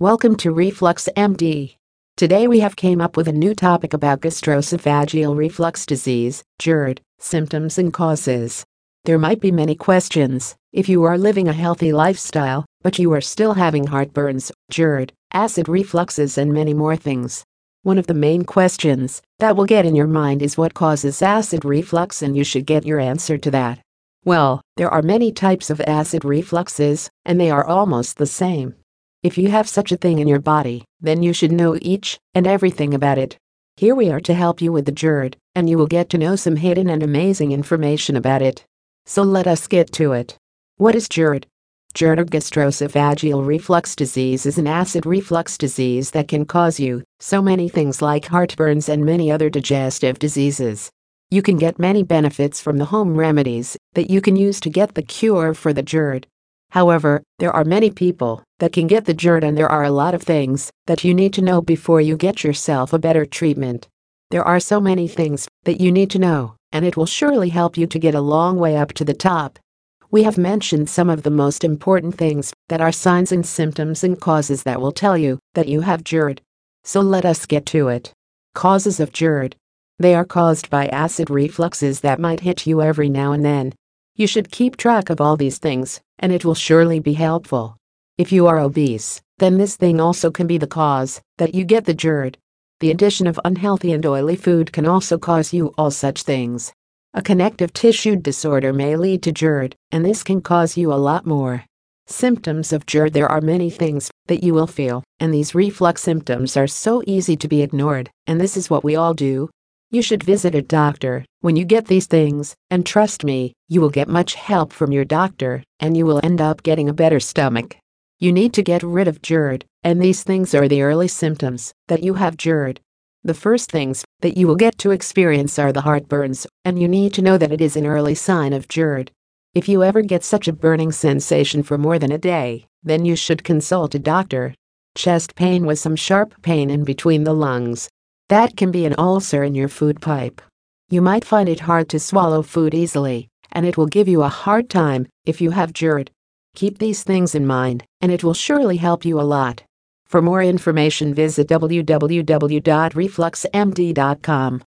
Welcome to Reflux MD. Today we have came up with a new topic about gastroesophageal reflux disease, GERD, symptoms and causes. There might be many questions if you are living a healthy lifestyle, but you are still having heartburns, GERD, acid refluxes and many more things. One of the main questions that will get in your mind is what causes acid reflux and you should get your answer to that. Well, there are many types of acid refluxes, and they are almost the same. If you have such a thing in your body, then you should know each and everything about it. Here we are to help you with the GERD, and you will get to know some hidden and amazing information about it. So let us get to it. What is GERD? GERD or gastroesophageal reflux disease is an acid reflux disease that can cause you so many things like heartburns and many other digestive diseases. You can get many benefits from the home remedies that you can use to get the cure for the GERD. However, there are many people that can get the GERD and there are a lot of things that you need to know before you get yourself a better treatment. There are so many things that you need to know, and it will surely help you to get a long way up to the top. We have mentioned some of the most important things that are signs and symptoms and causes that will tell you that you have GERD. So let us get to it. Causes of GERD. They are caused by acid refluxes that might hit you every now and then. You should keep track of all these things, and it will surely be helpful. If you are obese, then this thing also can be the cause that you get the GERD. The addition of unhealthy and oily food can also cause you all such things. A connective tissue disorder may lead to GERD, and this can cause you a lot more. Symptoms of GERD There are many things that you will feel, and these reflux symptoms are so easy to be ignored, and this is what we all do you should visit a doctor when you get these things, and trust me, you will get much help from your doctor, and you will end up getting a better stomach. You need to get rid of GERD, and these things are the early symptoms that you have GERD. The first things that you will get to experience are the heartburns, and you need to know that it is an early sign of GERD. If you ever get such a burning sensation for more than a day, then you should consult a doctor. Chest pain with some sharp pain in between the lungs, that can be an ulcer in your food pipe. You might find it hard to swallow food easily, and it will give you a hard time if you have GERD. Keep these things in mind, and it will surely help you a lot. For more information, visit www.refluxmd.com.